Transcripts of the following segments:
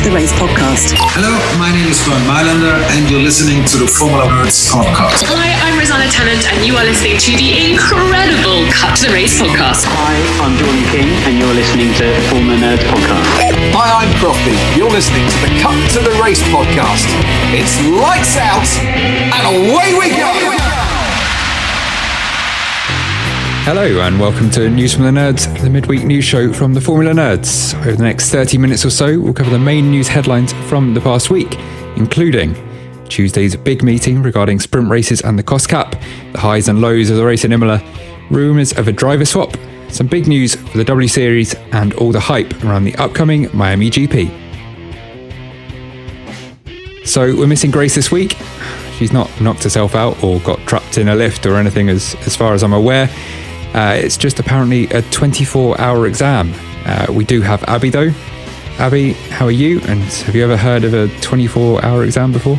To the Race podcast. Hello, my name is Bernd Mayländer, and you're listening to the Formula Nerds podcast. Hi, I'm Rosanna Tennant, and you are listening to the incredible Cut to the Race podcast. Hi, I'm Jordan King, and you're listening to Formula Nerds Podcast. Hi, I'm Crofty. You're listening to the Cut to the Race podcast. It's lights out and away we go. Hello and welcome to News from the Nerds, the midweek news show from the Formula Nerds. Over the next 30 minutes or so, we'll cover the main news headlines from the past week, including Tuesday's big meeting regarding sprint races and the cost cap, the highs and lows of the race in Imola, rumours of a driver swap, some big news for the W Series, and all the hype around the upcoming Miami GP. So we're missing Grace this week. She's not knocked herself out or got trapped in a lift or anything, as, as far as I'm aware. Uh, it's just apparently a 24 hour exam. Uh, we do have Abby though. Abby, how are you? And have you ever heard of a 24 hour exam before?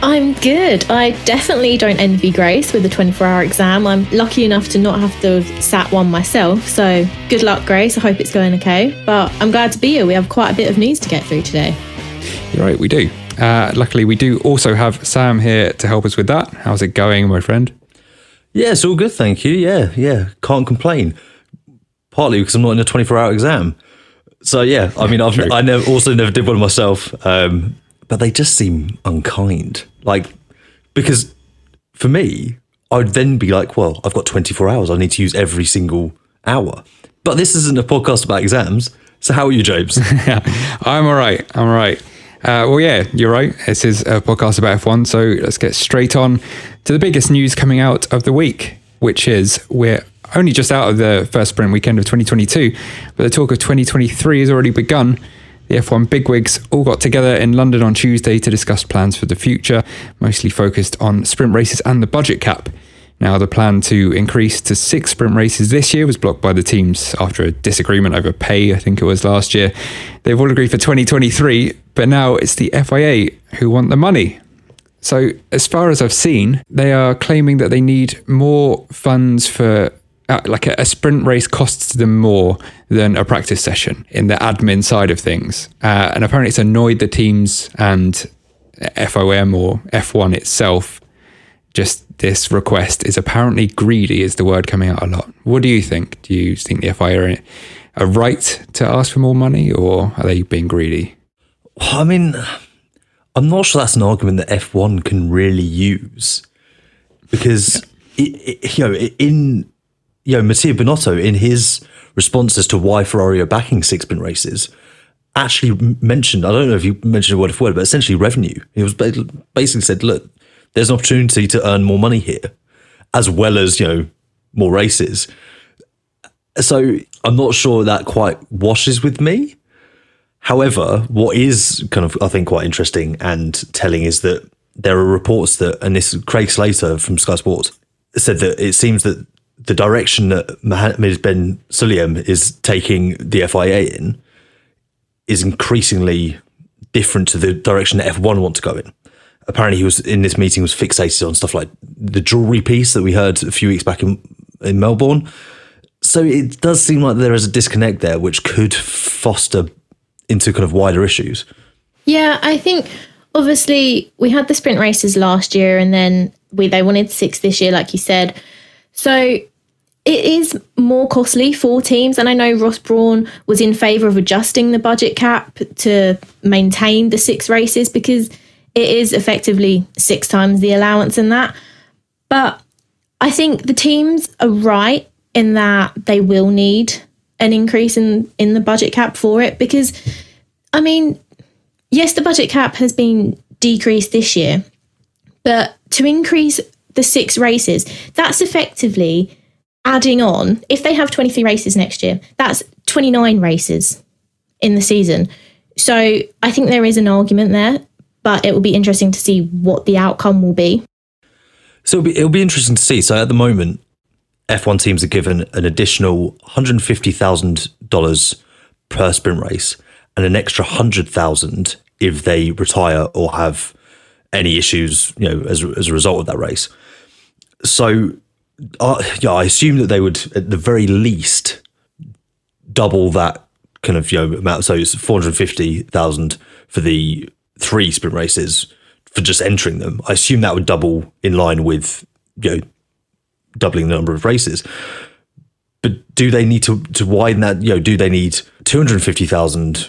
I'm good. I definitely don't envy Grace with the 24 hour exam. I'm lucky enough to not have to have sat one myself. So good luck, Grace. I hope it's going okay. But I'm glad to be here. We have quite a bit of news to get through today. You're right, we do. Uh, luckily, we do also have Sam here to help us with that. How's it going, my friend? Yeah, it's all good, thank you. Yeah, yeah, can't complain. Partly because I'm not in a 24 hour exam. So yeah, I mean, I've I never also never did one myself, um, but they just seem unkind. Like because for me, I'd then be like, well, I've got 24 hours. I need to use every single hour. But this isn't a podcast about exams. So how are you, James? I'm all right. I'm all right. Uh, well, yeah, you're right. This is a podcast about F1. So let's get straight on to the biggest news coming out of the week, which is we're only just out of the first sprint weekend of 2022, but the talk of 2023 has already begun. The F1 bigwigs all got together in London on Tuesday to discuss plans for the future, mostly focused on sprint races and the budget cap. Now, the plan to increase to six sprint races this year was blocked by the teams after a disagreement over pay, I think it was last year. They've all agreed for 2023, but now it's the FIA who want the money. So, as far as I've seen, they are claiming that they need more funds for. Uh, like a, a sprint race costs them more than a practice session in the admin side of things. Uh, and apparently, it's annoyed the teams and FOM or F1 itself just this request is apparently greedy is the word coming out a lot what do you think do you think the FIA are a right to ask for more money or are they being greedy I mean, I'm not sure that's an argument that F1 can really use because, it, it, you know, in you know, Mattia Binotto in his response as to why Ferrari are backing six sprint races actually mentioned. I don't know if you mentioned word for word, but essentially revenue. He was basically said, "Look, there's an opportunity to earn more money here, as well as you know more races." So I'm not sure that quite washes with me. However, what is kind of I think quite interesting and telling is that there are reports that, and this Craig Slater from Sky Sports said that it seems that the direction that Mohammed Ben Sulayem is taking the FIA in is increasingly different to the direction that F1 want to go in. Apparently he was in this meeting was fixated on stuff like the jewelry piece that we heard a few weeks back in in Melbourne. So it does seem like there is a disconnect there, which could foster into kind of wider issues. Yeah, I think obviously we had the sprint races last year, and then we they wanted six this year, like you said. So it is more costly for teams, and I know Ross Brawn was in favour of adjusting the budget cap to maintain the six races because it is effectively six times the allowance in that. But I think the teams are right in that they will need an increase in in the budget cap for it because I mean, yes, the budget cap has been decreased this year, but to increase the six races, that's effectively adding on. If they have 23 races next year, that's 29 races in the season. So I think there is an argument there, but it will be interesting to see what the outcome will be. So it'll be, it'll be interesting to see. So at the moment, F1 teams are given an additional $150,000 per sprint race and an extra 100,000 if they retire or have any issues, you know, as, as a result of that race. So, uh, yeah, I assume that they would, at the very least, double that kind of you know amount. So it's four hundred fifty thousand for the three sprint races for just entering them. I assume that would double in line with you know doubling the number of races. But do they need to to widen that? You know, do they need two hundred fifty thousand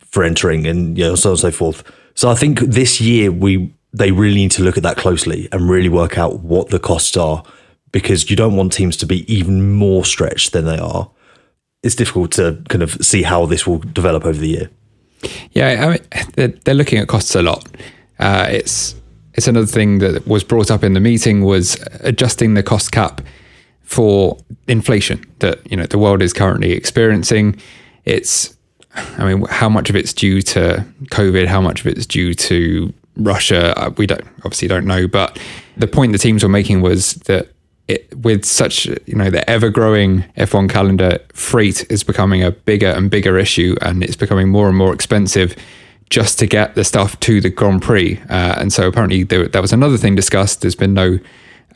for entering, and you know, so on and so forth? So I think this year we they really need to look at that closely and really work out what the costs are, because you don't want teams to be even more stretched than they are. It's difficult to kind of see how this will develop over the year. Yeah, I mean, they're, they're looking at costs a lot. Uh, it's it's another thing that was brought up in the meeting was adjusting the cost cap for inflation that you know the world is currently experiencing. It's, I mean, how much of it's due to COVID, how much of it's due to Russia, uh, we don't obviously don't know. But the point the teams were making was that it, with such you know the ever growing F1 calendar, freight is becoming a bigger and bigger issue, and it's becoming more and more expensive just to get the stuff to the Grand Prix. Uh, and so apparently there, that was another thing discussed. There's been no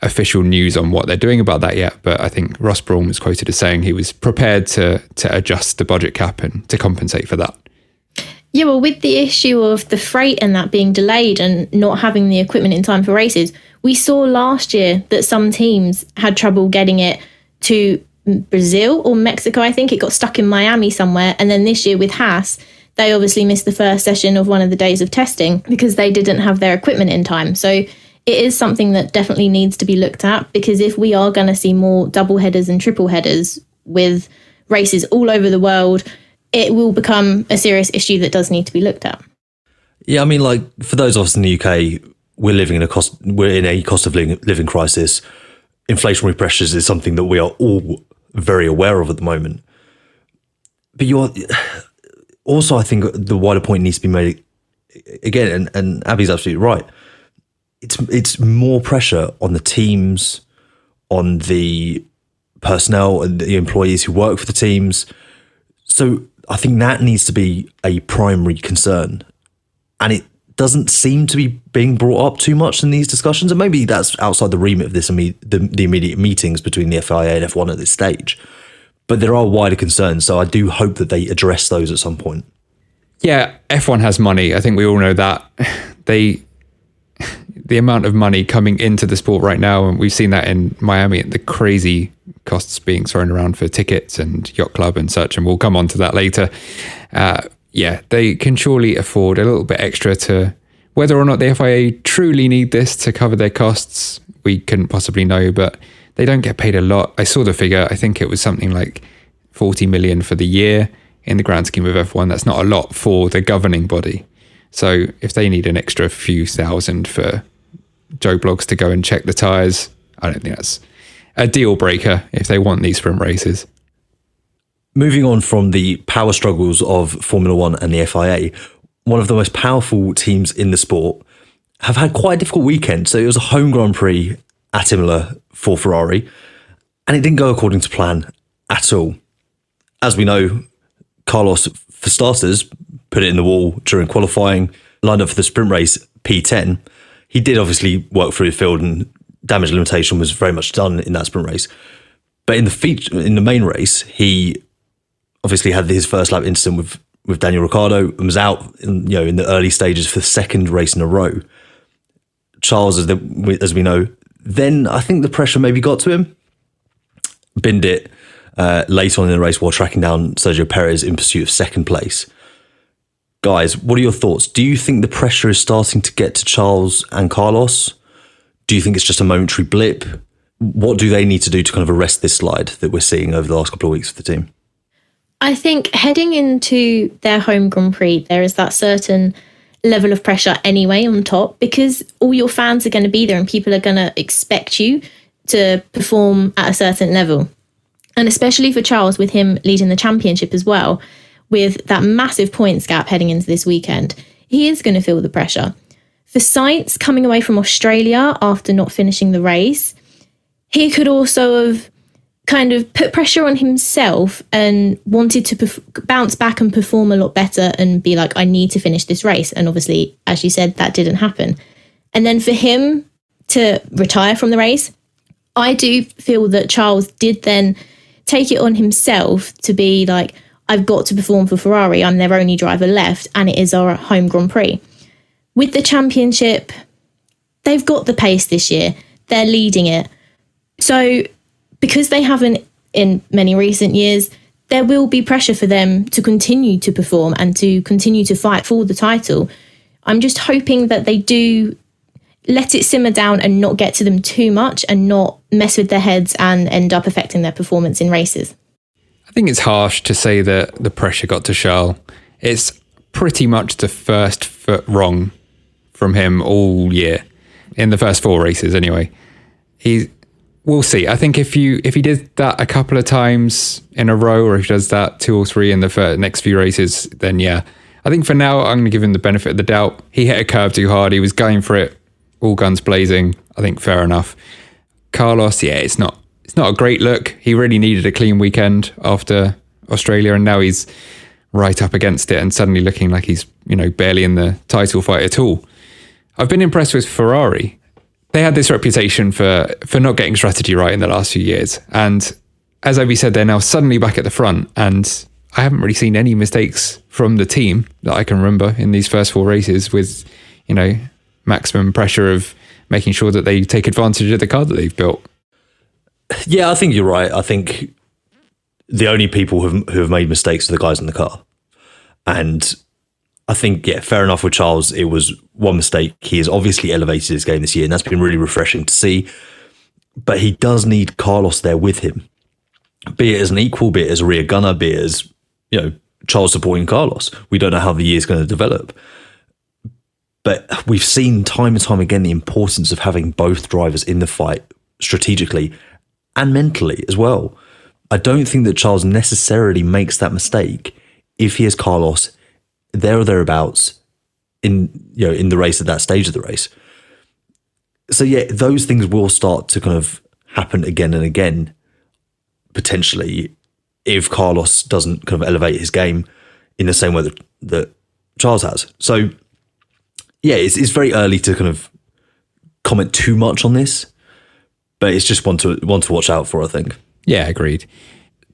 official news on what they're doing about that yet, but I think Ross Brawn was quoted as saying he was prepared to to adjust the budget cap and to compensate for that. Yeah, well, with the issue of the freight and that being delayed and not having the equipment in time for races, we saw last year that some teams had trouble getting it to Brazil or Mexico. I think it got stuck in Miami somewhere. And then this year with Haas, they obviously missed the first session of one of the days of testing because they didn't have their equipment in time. So it is something that definitely needs to be looked at because if we are going to see more double headers and triple headers with races all over the world, it will become a serious issue that does need to be looked at. Yeah, I mean, like for those of us in the UK, we're living in a cost we're in a cost of living, living crisis. Inflationary pressures is something that we are all very aware of at the moment. But you're also, I think the wider point needs to be made again, and, and Abby's absolutely right. It's it's more pressure on the teams, on the personnel and the employees who work for the teams. So I think that needs to be a primary concern, and it doesn't seem to be being brought up too much in these discussions. And maybe that's outside the remit of this the, the immediate meetings between the FIA and F1 at this stage but there are wider concerns. So I do hope that they address those at some point. Yeah, F1 has money. I think we all know that. They the amount of money coming into the sport right now, and we've seen that in Miami, the crazy costs being thrown around for tickets and yacht club and such, and we'll come on to that later. Uh, yeah, they can surely afford a little bit extra to whether or not the FIA truly need this to cover their costs. We couldn't possibly know, but they don't get paid a lot. I saw the figure. I think it was something like 40 million for the year in the grand scheme of F1. That's not a lot for the governing body. So if they need an extra few thousand for Joe Bloggs to go and check the tyres, I don't think that's a deal breaker if they want these sprint races. Moving on from the power struggles of Formula One and the FIA, one of the most powerful teams in the sport have had quite a difficult weekend. So it was a home Grand Prix at Imola for Ferrari, and it didn't go according to plan at all. As we know, Carlos, for starters, put it in the wall during qualifying, lined up for the sprint race P10. he did obviously work through the field and damage limitation was very much done in that sprint race. But in the feature, in the main race, he obviously had his first lap incident with with Daniel Ricciardo and was out in, you know in the early stages for the second race in a row. Charles, as, the, as we know, then I think the pressure maybe got to him. Binned it uh, on in the race while tracking down Sergio Perez in pursuit of second place. Guys, what are your thoughts? Do you think the pressure is starting to get to Charles and Carlos? Do you think it's just a momentary blip? What do they need to do to kind of arrest this slide that we're seeing over the last couple of weeks for the team? I think heading into their home Grand Prix, there is that certain level of pressure anyway on top because all your fans are going to be there and people are going to expect you to perform at a certain level. And especially for Charles, with him leading the championship as well, with that massive points gap heading into this weekend, he is going to feel the pressure. For Sainz coming away from Australia after not finishing the race, he could also have kind of put pressure on himself and wanted to perf- bounce back and perform a lot better and be like, I need to finish this race. And obviously, as you said, that didn't happen. And then for him to retire from the race, I do feel that Charles did then take it on himself to be like, I've got to perform for Ferrari. I'm their only driver left, and it is our home Grand Prix. With the championship, they've got the pace this year, they're leading it. So, because they haven't in many recent years, there will be pressure for them to continue to perform and to continue to fight for the title. I'm just hoping that they do let it simmer down and not get to them too much and not mess with their heads and end up affecting their performance in races. I think it's harsh to say that the pressure got to Charles. It's pretty much the first foot wrong from him all year in the first four races anyway. He we'll see. I think if you if he did that a couple of times in a row or if he does that two or three in the next few races then yeah. I think for now I'm going to give him the benefit of the doubt. He hit a curve too hard. He was going for it all guns blazing. I think fair enough. Carlos, yeah, it's not it's not a great look. He really needed a clean weekend after Australia, and now he's right up against it and suddenly looking like he's you know barely in the title fight at all. I've been impressed with Ferrari. They had this reputation for for not getting strategy right in the last few years, and as Abby said, they're now suddenly back at the front, and I haven't really seen any mistakes from the team that I can remember in these first four races with you know maximum pressure of making sure that they take advantage of the car that they've built. Yeah, I think you're right. I think the only people who have, who have made mistakes are the guys in the car. And I think, yeah, fair enough with Charles. It was one mistake. He has obviously elevated his game this year, and that's been really refreshing to see. But he does need Carlos there with him, be it as an equal, be it as a rear gunner, be it as, you know, Charles supporting Carlos. We don't know how the year is going to develop. But we've seen time and time again the importance of having both drivers in the fight strategically and mentally as well. I don't think that Charles necessarily makes that mistake if he has Carlos there or thereabouts in you know in the race at that stage of the race. So yeah, those things will start to kind of happen again and again, potentially, if Carlos doesn't kind of elevate his game in the same way that, that Charles has. So yeah, it's, it's very early to kind of comment too much on this, but it's just one to one to watch out for. I think. Yeah, agreed.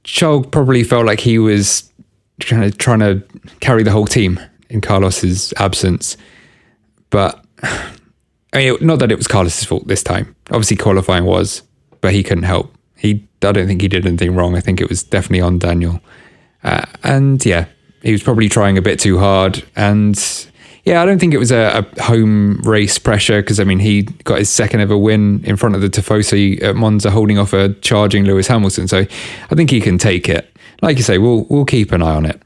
Charles probably felt like he was kind of trying to carry the whole team in Carlos's absence, but I mean, not that it was Carlos's fault this time. Obviously, qualifying was, but he couldn't help. He, I don't think he did anything wrong. I think it was definitely on Daniel, uh, and yeah, he was probably trying a bit too hard, and yeah, I don't think it was a, a home race pressure because I mean he got his second ever win in front of the Tifosi at Monza, holding off a charging Lewis Hamilton. So I think he can take it. Like you say, we'll we'll keep an eye on it.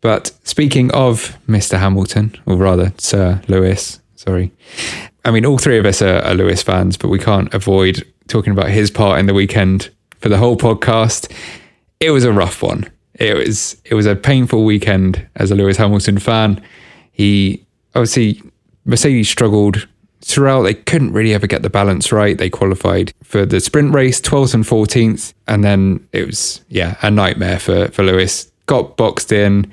But speaking of Mr. Hamilton, or rather Sir Lewis, sorry. I mean, all three of us are, are Lewis fans, but we can't avoid talking about his part in the weekend for the whole podcast. It was a rough one. It was it was a painful weekend as a Lewis Hamilton fan he obviously Mercedes struggled throughout. They couldn't really ever get the balance right. They qualified for the sprint race, 12th and 14th, and then it was yeah a nightmare for for Lewis. Got boxed in,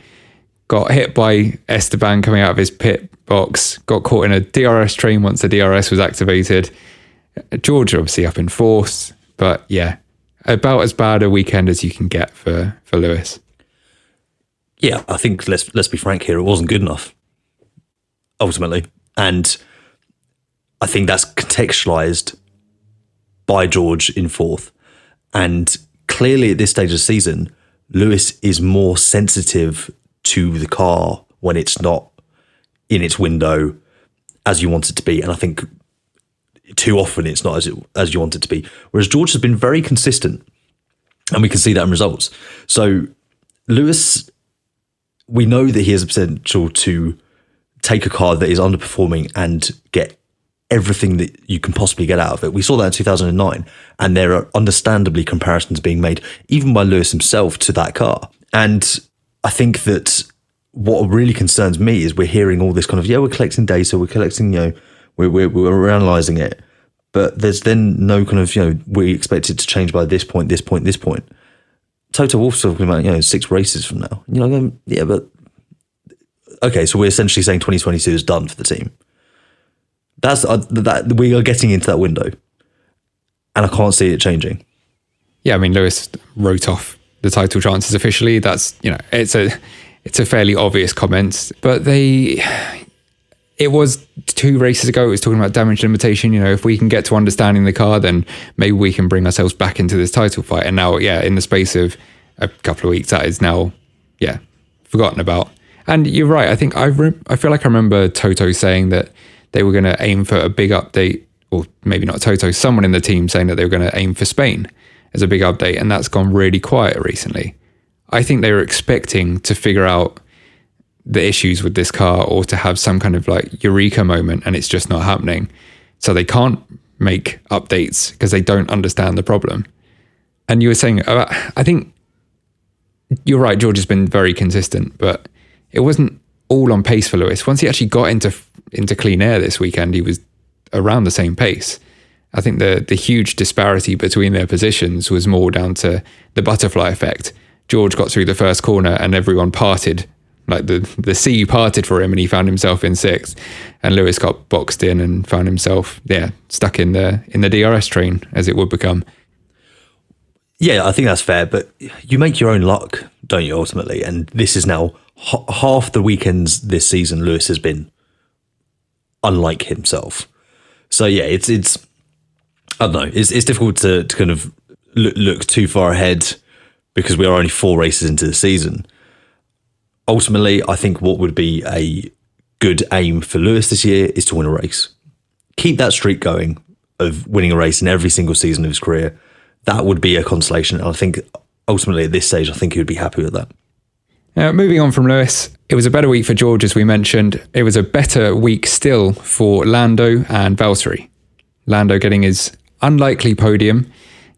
got hit by Esteban coming out of his pit box, got caught in a DRS train once the DRS was activated. George obviously up in fourth, but yeah, about as bad a weekend as you can get for for Lewis. Yeah, I think let's let's be frank here. It wasn't good enough ultimately, and I think that's contextualized by George in fourth, and clearly at this stage of the season, Lewis is more sensitive to the car when it's not in its window as you want it to be, and I think too often it's not as it, as you want it to be. Whereas George has been very consistent, and we can see that in results. So Lewis, we know that he has the potential to take a car that is underperforming and get everything that you can possibly get out of it. We saw that in 2009, and there are understandably comparisons being made, even by Lewis himself, to that car. And I think that what really concerns me is we're hearing all this kind of, yeah, we're collecting data, we're collecting, you know, we're, we're, we're analysing it, but there's then no kind of, you know, we expect it to change by this point, this point, this point. Toto Wolff's talking about, you know, six races from now. You know, yeah, but okay, so we're essentially saying 2022 is done for the team. That's uh, that we are getting into that window, and I can't see it changing. Yeah, I mean Lewis wrote off the title chances officially. That's you know it's a it's a fairly obvious comment, but they it was two races ago. It was talking about damage limitation. You know, if we can get to understanding the car, then maybe we can bring ourselves back into this title fight. And now, yeah, in the space of a couple of weeks, that is now, yeah, forgotten about. And you're right. I think I re- I feel like I remember Toto saying that they were going to aim for a big update, or maybe not Toto, someone in the team saying that they were going to aim for Spain as a big update, and that's gone really quiet recently. I think they were expecting to figure out the issues with this car or to have some kind of like eureka moment and it's just not happening. So they can't make updates because they don't understand the problem. And you were saying, uh, I think you're right. George has been very consistent, but it wasn't all on pace for Lewis. Once he actually got into into clean air this weekend, he was around the same pace. I think the the huge disparity between their positions was more down to the butterfly effect. George got through the first corner and everyone parted like the the sea parted for him and he found himself in sixth and Lewis got boxed in and found himself yeah stuck in the in the DRS train as it would become yeah I think that's fair but you make your own luck don't you ultimately and this is now h- half the weekends this season Lewis has been unlike himself so yeah it's it's I don't know it's it's difficult to, to kind of look, look too far ahead because we are only four races into the season ultimately, I think what would be a good aim for Lewis this year is to win a race. Keep that streak going of winning a race in every single season of his career. That would be a consolation. And I think ultimately at this stage, I think he would be happy with that. Now, moving on from Lewis, it was a better week for George, as we mentioned. It was a better week still for Lando and Valtteri. Lando getting his unlikely podium,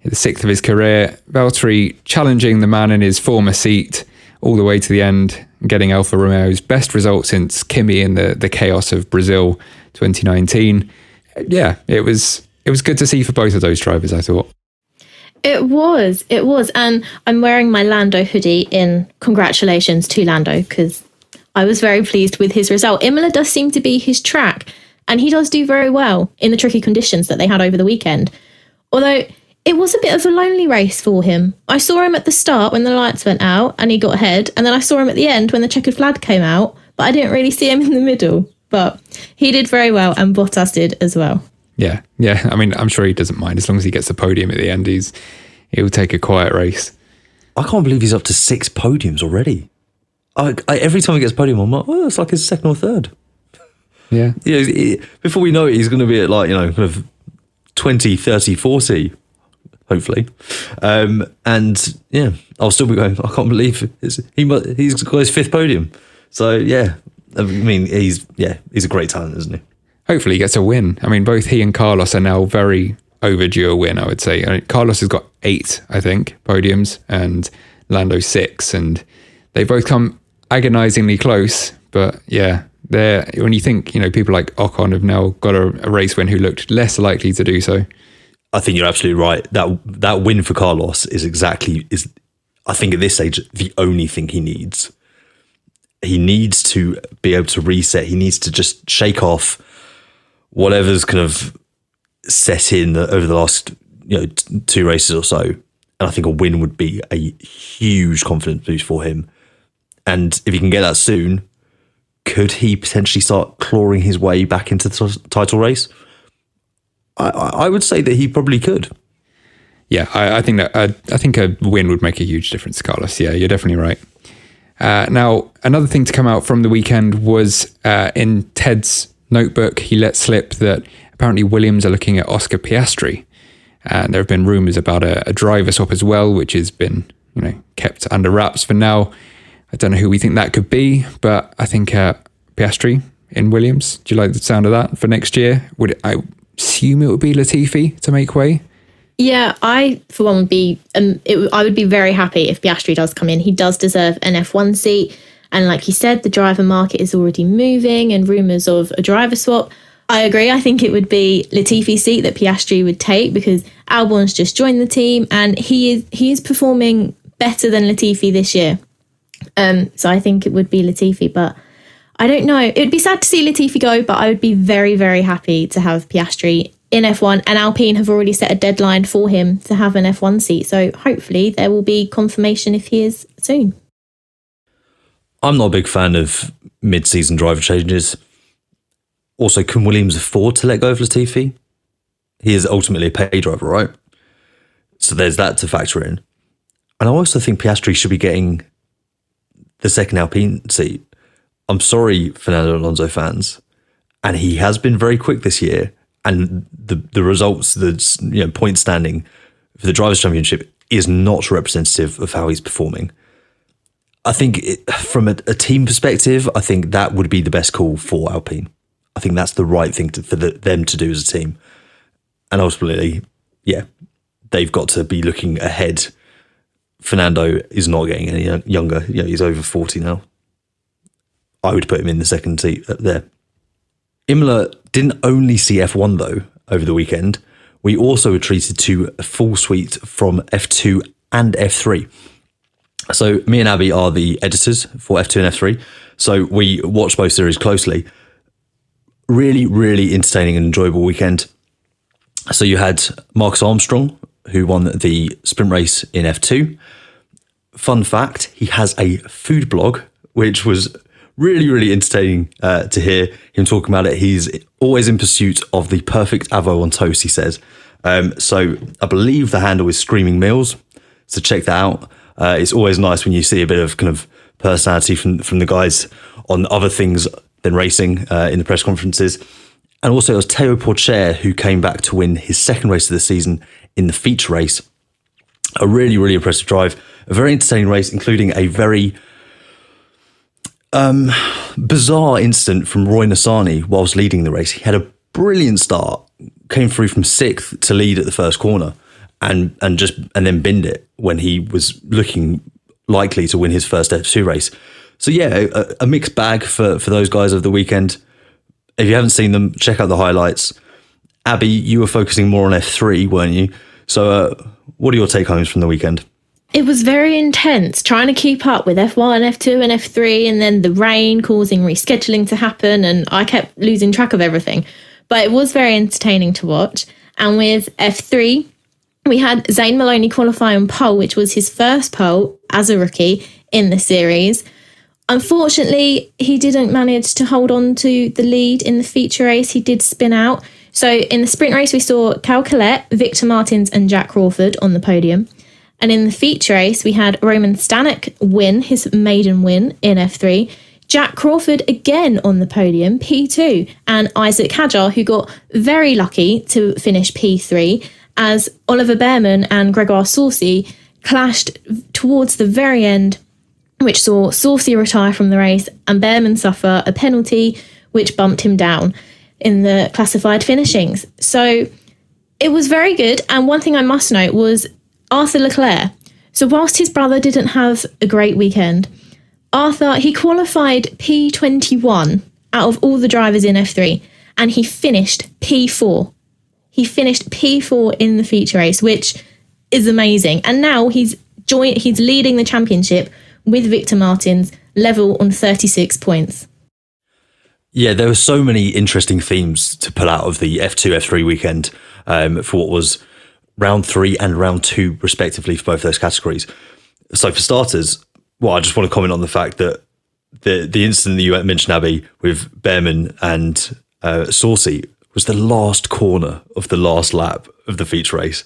the sixth of his career. Valtteri challenging the man in his former seat all the way to the end, getting Alfa Romeo's best result since Kimi in the, the chaos of Brazil 2019. Yeah, it was it was good to see for both of those drivers, I thought. It was, it was. And I'm wearing my Lando hoodie in congratulations to Lando because I was very pleased with his result. Imola does seem to be his track, and he does do very well in the tricky conditions that they had over the weekend. Although it was a bit of a lonely race for him. I saw him at the start when the lights went out and he got ahead, and then I saw him at the end when the checkered flag came out, but I didn't really see him in the middle. But he did very well, and Bottas did as well. Yeah, yeah. I mean, I'm sure he doesn't mind as long as he gets the podium at the end. He's he'll take a quiet race. I can't believe he's up to six podiums already. I, I, every time he gets podium, I'm like, oh, it's like his second or third. Yeah. yeah he, before we know it, he's going to be at like, you know, kind of 20, 30, 40 hopefully. Um, and yeah, I'll still be going. I can't believe he he's got his fifth podium. So yeah, I mean he's yeah he's a great talent, isn't he? Hopefully he gets a win. I mean both he and Carlos are now very overdue a win. I would say I mean, Carlos has got eight, I think, podiums, and Lando six, and they both come agonizingly close. But yeah, they're when you think you know people like Ocon have now got a, a race win who looked less likely to do so. I think you're absolutely right. That that win for Carlos is exactly is I think at this stage the only thing he needs. he needs to be able to reset. He needs to just shake off whatever's kind of set in over the last you know t- two races or so. And I think a win would be a huge confidence boost for him. And if he can get that soon, could he potentially start clawing his way back into the t- title race? I, I would say that he probably could. Yeah, I, I think that uh, I think a win would make a huge difference, Carlos. Yeah, you're definitely right. Uh, now, another thing to come out from the weekend was uh, in Ted's notebook, he let slip that apparently Williams are looking at Oscar Piastri. And there have been rumours about a, a, driver swap as well, which has been you know kept under wraps for now. I don't know who we think that could be, but I think uh, Piastri in Williams. Do you like the sound of that for next year? Would I assume it would be Latifi to make way? Yeah, I for one would be um, it, I would be very happy if Piastri does come in. He does deserve an F1 seat, and like you said, the driver market is already moving, and rumours of a driver swap. I agree. I think it would be Latifi's seat that Piastri would take because Albon's just joined the team, and he is he is performing better than Latifi this year. Um, so I think it would be Latifi, but I don't know. It would be sad to see Latifi go, but I would be very, very happy to have Piastri in F1, and Alpine have already set a deadline for him to have an F1 seat. So hopefully there will be confirmation if he is soon. I'm not a big fan of mid season driver changes. Also, can Williams afford to let go of Latifi? He is ultimately a pay driver, right? So there's that to factor in. And I also think Piastri should be getting the second Alpine seat. I'm sorry, Fernando Alonso fans. And he has been very quick this year and the the results, the you know point standing for the drivers' championship is not representative of how he's performing. I think it, from a, a, team perspective, I think that would be the best call for Alpine. I think that's the right thing to, for the, them to do as a team. And ultimately, yeah, they've got to be looking ahead. Fernando is not getting any younger. You know, he's over 40 now. I would put him in the second seat uh, there. Imola didn't only see F1 though over the weekend. We also were treated to a full suite from F2 and F3. So me and Abby are the editors for F2 and F3. So we watched both series closely. Really, really entertaining and enjoyable weekend. So you had Marcus Armstrong, who won the sprint race in F2. Fun fact, he has a food blog, which was really, really entertaining uh, to hear him talking about it. He's always in pursuit of the perfect avo on toast, he says. Um, so I believe the handle is Screaming Meals. So check that out. Uh, it's always nice when you see a bit of kind of personality from from the guys on other things than racing uh, in the press conferences. And also, it was Théo Pourchaire who came back to win his second race of the season in the feature race. A really, really impressive drive, a very entertaining race, including a very um, bizarre incident from Roy Nissany whilst leading the race. He had a brilliant start, came through from sixth to lead at the first corner, and and just and then binned it when he was looking likely to win his first F2 race. So yeah, a, a mixed bag for for those guys of the weekend. If you haven't seen them, check out the highlights. Abby, you were focusing more on F3, weren't you? So, uh, what are your take homes from the weekend? It was very intense trying to keep up with F1, F2, and F3, and then the rain causing rescheduling to happen, and I kept losing track of everything. But it was very entertaining to watch. And with F3, we had Zane Maloney qualify on pole, which was his first pole as a rookie in the series. Unfortunately, he didn't manage to hold on to the lead in the feature race. He did spin out. So in the sprint race, we saw Caio Collet, Victor Martins, and Jack Crawford on the podium. And in the feature race, we had Roman Stanek win his maiden win in F3. Jack Crawford again on the podium, P2, and Isaac Hadjar, who got very lucky to finish P3, as Oliver Bearman and Gregoire Saucy clashed towards the very end, which saw Saucy retire from the race and Bearman suffer a penalty, which bumped him down in the classified finishings. So it was very good. And one thing I must note was Arthur Leclerc. So, whilst his brother didn't have a great weekend, Arthur, he qualified P21 out of all the drivers in F3 and he finished P4. He finished P4 in the feature race, which is amazing. And now he's joined he's leading the championship with Victor Martins level on 36 points. Yeah, there were so many interesting themes to pull out of the F2, F3 weekend um, for what was round three and round two, respectively, for both those categories. So, for starters, well, I just want to comment on the fact that the the incident that you mentioned, Abby, with Bearman and uh, Saucy was the last corner of the last lap of the feature race.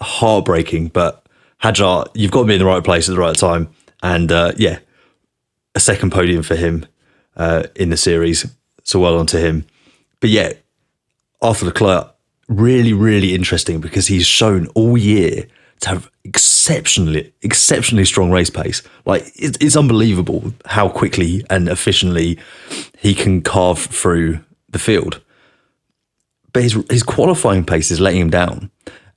Heartbreaking, but Hadjar, you've got to be in the right place at the right time. And uh, yeah, a second podium for him uh, in the series. So well on to him. But yeah, Arthur Leclerc, really, really interesting because he's shown all year to have exceptionally, exceptionally strong race pace. Like it's, it's unbelievable how quickly and efficiently he can carve through the field. But his his qualifying pace is letting him down.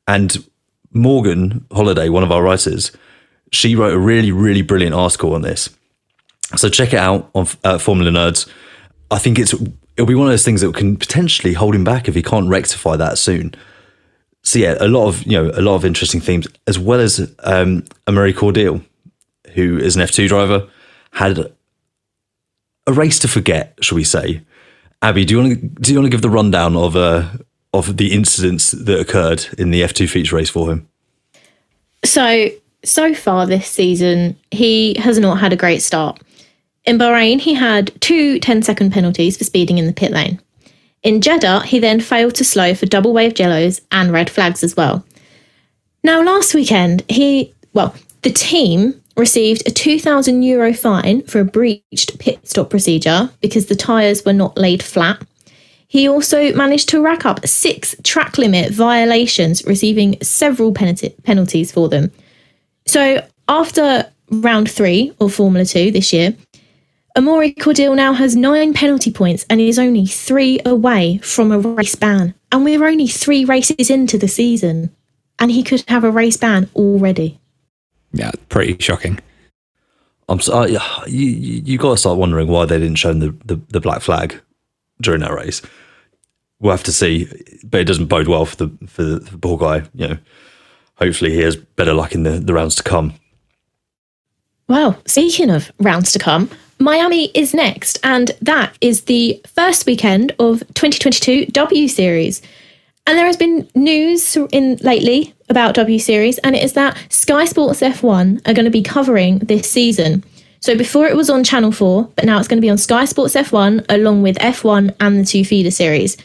And Morgan Holiday, one of our writers, she wrote a really, really brilliant article on this. So check it out on uh, Formula Nerds. I think it's it'll be one of those things that can potentially hold him back if he can't rectify that soon. So yeah, a lot of you know a lot of interesting themes, as well as um, Amaury Cordeel, who is an F two driver, had a race to forget, shall we say? Abby, do you want to do you want to give the rundown of uh, of the incidents that occurred in the F two feature race for him? So so far this season, he has not had a great start. In Bahrain, he had two 10 second penalties for speeding in the pit lane. In Jeddah, he then failed to slow for double wave yellows and red flags as well. Now, last weekend, he, well, the team received a 2,000 euro fine for a breached pit stop procedure because the tyres were not laid flat. He also managed to rack up six track limit violations, receiving several penalty- penalties for them. So, after round three of Formula Two this year, Amaury Cordeel now has nine penalty points and is only three away from a race ban. And we're only three races into the season, and he could have a race ban already. Yeah, pretty shocking. I'm so, uh, you you got to start wondering why they didn't show the, the, the black flag during that race. We'll have to see, but it doesn't bode well for the for the, for the poor guy. You know, hopefully he has better luck in the, the rounds to come. Well, speaking of rounds to come, Miami is next, and that is the first weekend of 2022 W Series. And there has been news in lately about W Series, and it is that Sky Sports F1 are going to be covering this season. So before it was on Channel 4, but now it's going to be on Sky Sports F1 along with F1 and the two feeder series.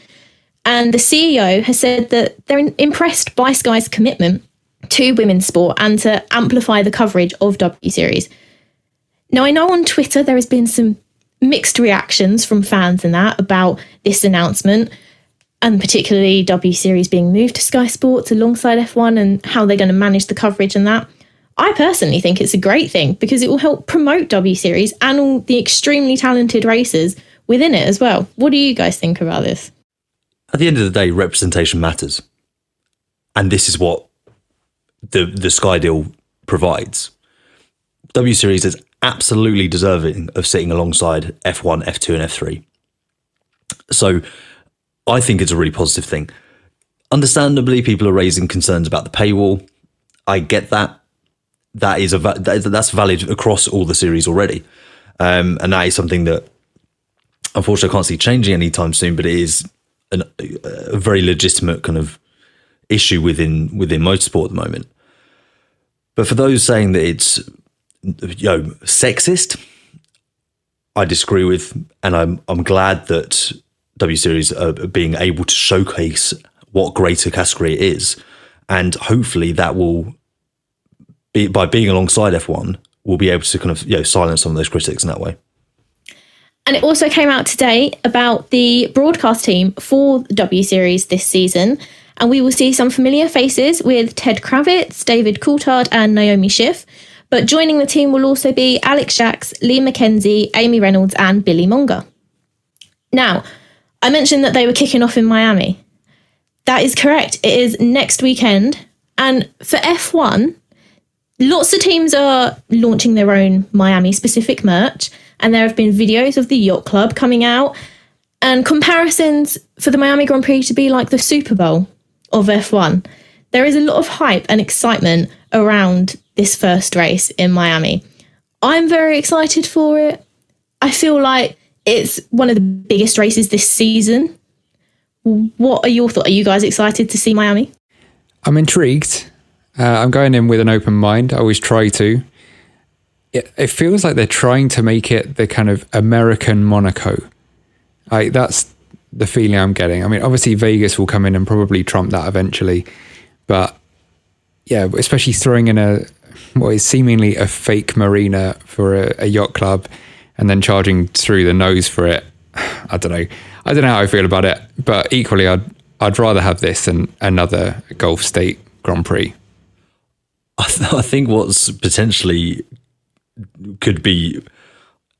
And the CEO has said that they're impressed by Sky's commitment to women's sport and to amplify the coverage of W Series. Now, I know on Twitter there has been some mixed reactions from fans and that about this announcement, and particularly W Series being moved to Sky Sports alongside F1 and how they're going to manage the coverage and that. I personally think it's a great thing because it will help promote W Series and all the extremely talented racers within it as well. What do you guys think about this? At the end of the day, representation matters. And this is what the the Sky deal provides. W Series is absolutely deserving of sitting alongside F1, F2, and F3. So I think it's a really positive thing. Understandably, people are raising concerns about the paywall. I get that. That is a that's valid across all the series already, um, and that is something that unfortunately I can't see changing anytime soon. But it is an, a very legitimate kind of issue within within motorsport at the moment. But for those saying that it's you know sexist, I disagree with, and I'm I'm glad that W Series are being able to showcase what greater category is, and hopefully that will be by being alongside F1, we'll be able to kind of you know silence some of those critics in that way. And it also came out today about the broadcast team for W Series this season. And we will see some familiar faces with Ted Kravitz, David Coulthard, and Naomi Schiff. But joining the team will also be Alex Jacques, Lee McKenzie, Amy Reynolds, and Billy Monger. Now, I mentioned that they were kicking off in Miami. That is correct. It is next weekend. And for F1, lots of teams are launching their own Miami specific merch. And there have been videos of the yacht club coming out and comparisons for the Miami Grand Prix to be like the Super Bowl of F1. There is a lot of hype and excitement around this first race in Miami. I'm very excited for it. I feel like it's one of the biggest races this season. What are your thoughts? Are you guys excited to see Miami? I'm intrigued. Uh, I'm going in with an open mind. I always try to. It, it feels like they're trying to make it the kind of American Monaco. Like that's the feeling I'm getting. I mean, obviously Vegas will come in and probably trump that eventually, but yeah, especially throwing in a what is seemingly a fake marina for a, a yacht club and then charging through the nose for it. I don't know. I don't know how I feel about it, but equally, I'd I'd rather have this than another Gulf State Grand Prix. I, th- I think what's potentially could be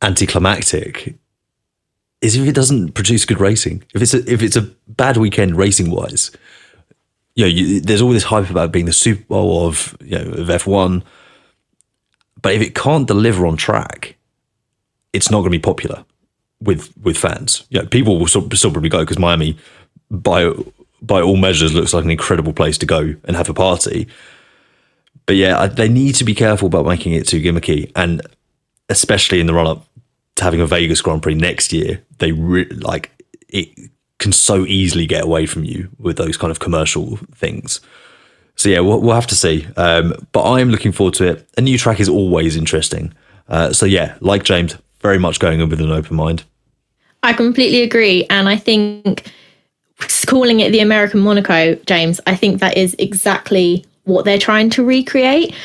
anticlimactic is if it doesn't produce good racing. If it's a, if it's a bad weekend racing wise, you know, you, there's all this hype about being the Super Bowl of you know of F1, but if it can't deliver on track, it's not going to be popular with with fans. You know, people will still, still probably go because Miami, by by all measures, looks like an incredible place to go and have a party. But yeah, they need to be careful about making it too gimmicky, and especially in the run up to having a Vegas Grand Prix next year, they re- like it can so easily get away from you with those kind of commercial things. So yeah, we'll, we'll have to see. Um, but I'm looking forward to it. A new track is always interesting. Uh, so yeah, like James, very much going in with an open mind. I completely agree, and I think calling it the American Monaco, James, I think that is exactly what they're trying to recreate.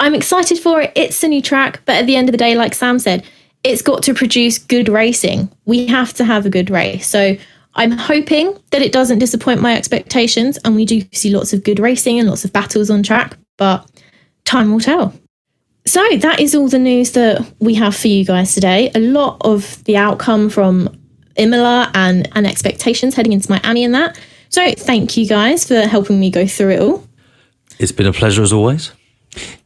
I'm excited for it. It's a new track, but at the end of the day, like Sam said, it's got to produce good racing. We have to have a good race. So I'm hoping that it doesn't disappoint my expectations and we do see lots of good racing and lots of battles on track, but time will tell. So that is all the news that we have for you guys today. A lot of the outcome from Imola and, and expectations heading into Miami and that. So thank you guys for helping me go through it all. It's been a pleasure as always.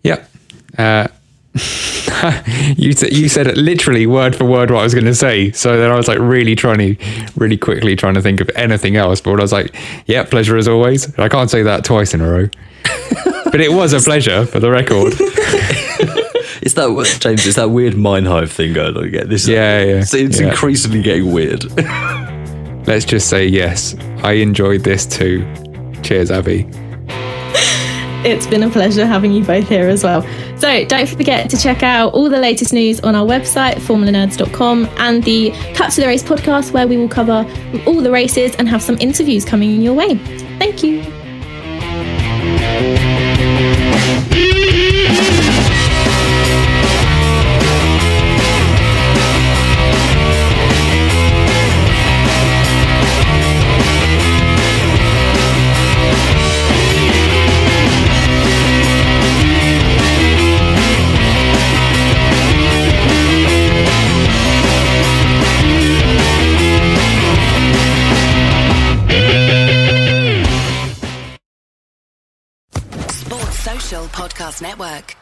Yep. Uh, you t- you said it literally word for word what I was going to say. So then I was like really trying to, really quickly trying to think of anything else. But I was like, yeah, pleasure as always. I can't say that twice in a row. but it was a pleasure for the record. it's that James. It's that weird mind hive thing going on again. This yeah, yeah. It's, it's yeah. increasingly getting weird. Let's just say yes. I enjoyed this too. Cheers, Abby. It's been a pleasure having you both here as well. So don't forget to check out all the latest news on our website, formulanerds.com, and the Cut to the Race podcast, where we will cover all the races and have some interviews coming your way. Thank you. Podcast Network.